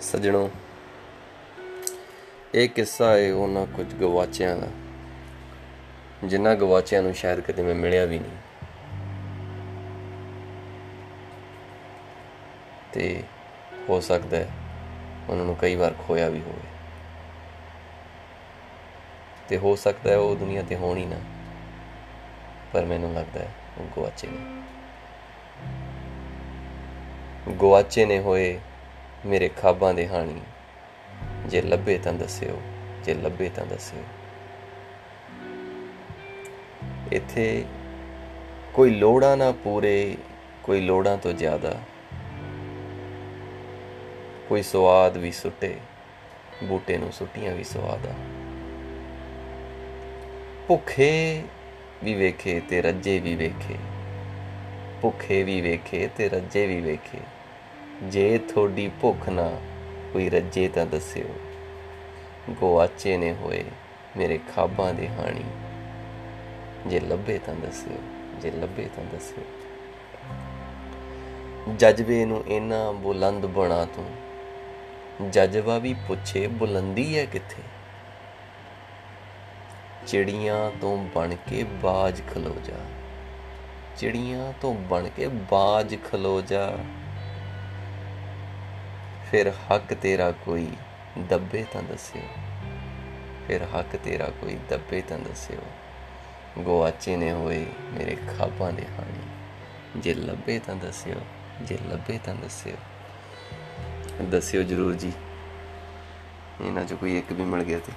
ਸਜਣੋ, ਇਹ ਕਿੱਸਾ ਹੈ ਉਹਨਾਂ ਕੁਝ ਗਵਾਚਿਆਂ ਦਾ, ਜਿਨ੍ਹਾਂ ਗਵਾਚਿਆਂ ਨੂੰ ਸ਼ਾਇਦ ਕਦੇ ਮੈਂ ਮਿਲਿਆ ਵੀ ਨਹੀਂ। ਤੇ ਹੋ ਸਕਦਾ ਹੈ ਉਹਨਾਂ ਨੂੰ ਕਈ ਵਾਰ ਖੋਇਆ ਵੀ ਹੋਵੇ। ਤੇ ਹੋ ਸਕਦਾ ਹੈ ਉਹ ਦੁਨੀਆ ਤੇ ਹੋਣ ਹੀ ਨਾ, ਪਰ ਮੈਨੂੰ ਲੱਗਦਾ ਹੈ ਉਹ ਗਵਾਚੇ ਨੇ। ਗਵਾਚੇ ਨੇ ਹੋਏ ਮੇਰੇ ਖਾਬਾਂ ਦੇ ਹਾਣੀ। ਜੇ ਲੱਭੇ ਤਾਂ ਦੱਸਿਓ, ਜੇ ਲੱਭੇ ਤਾਂ ਦੱਸਿਓ। ਇੱਥੇ ਕੋਈ ਲੋੜਾਂ ਨਾ ਪੂਰੇ, ਕੋਈ ਲੋੜਾਂ ਤੋਂ ਜ਼ਿਆਦਾ। ਕੋਈ ਸਵਾਦ ਵੀ ਸੁੱਟੇ, ਬੂਟੇ ਨੂੰ ਸੁੱਟੀਆਂ ਵੀ ਸਵਾਦ। ਆ ਭੁੱਖੇ ਵੀ ਵੇਖੇ ਤੇ ਰੱਜੇ ਵੀ ਵੇਖੇ। ਭੁੱਖੇ ਵੀ ਵੇਖੇ ਤੇ ਰੱਜੇ ਵੀ ਵੇਖੇ। ਜੇ ਤੁਹਾਡੀ ਭੁੱਖ ਨਾ ਕੋਈ ਰੱਜੇ ਤਾਂ ਦੱਸਿਓ। ਗਵਾਚੇ ਨੇ ਹੋਏ ਮੇਰੇ ਖਾਬਾਂ ਦੇ ਹਾਣੀ। ਜੇ ਲੱਭੇ ਤਾਂ ਦੱਸਿਓ, ਜੇ ਲੱਭੇ ਤਾਂ ਦੱਸਿਓ। ਜਜ਼ਬੇ ਨੂੰ ਇਨਾ ਬੁਲੰਦ ਬਣਾ ਤੂੰ। ਜਜ਼ਬਾ ਵੀ ਪੁੱਛੇ ਬੁਲੰਦੀ ਹੈ ਕਿੱਥੇ? ਚਿੜੀਆਂ ਤੋਂ ਬਣ ਕੇ ਬਾਜ ਖਲੋ ਜਾ। ਚਿੜੀਆਂ ਤੋਂ ਬਣ ਕੇ ਬਾਜ ਖਲੋ ਜਾ। ਫਿਰ ਹੱਕ ਤੇਰਾ ਕੋਈ ਦੱਬੇ ਤਾਂ ਦੱਸਿਓ। ਫਿਰ ਹੱਕ ਤੇਰਾ ਕੋਈ ਦੱਬੇ ਤਾਂ ਦੱਸਿਓ। ਗਵਾਚੇ ਨੇ ਹੋਏ ਮੇਰੇ ਖਾਬਾਂ ਦੇ ਹਾਣੀ। ਜੇ ਲੱਭੇ ਤਾਂ ਦੱਸਿਓ, ਜੇ ਲੱਭੇ ਤਾਂ ਦੱਸਿਓ। ਦੱਸਿਓ ਜਰੂਰ ਜੀ। ਇਹਨਾਂ ਚ ਕੋਈ ਇੱਕ ਵੀ ਮਿਲ ਗਿਆ ਤੇ।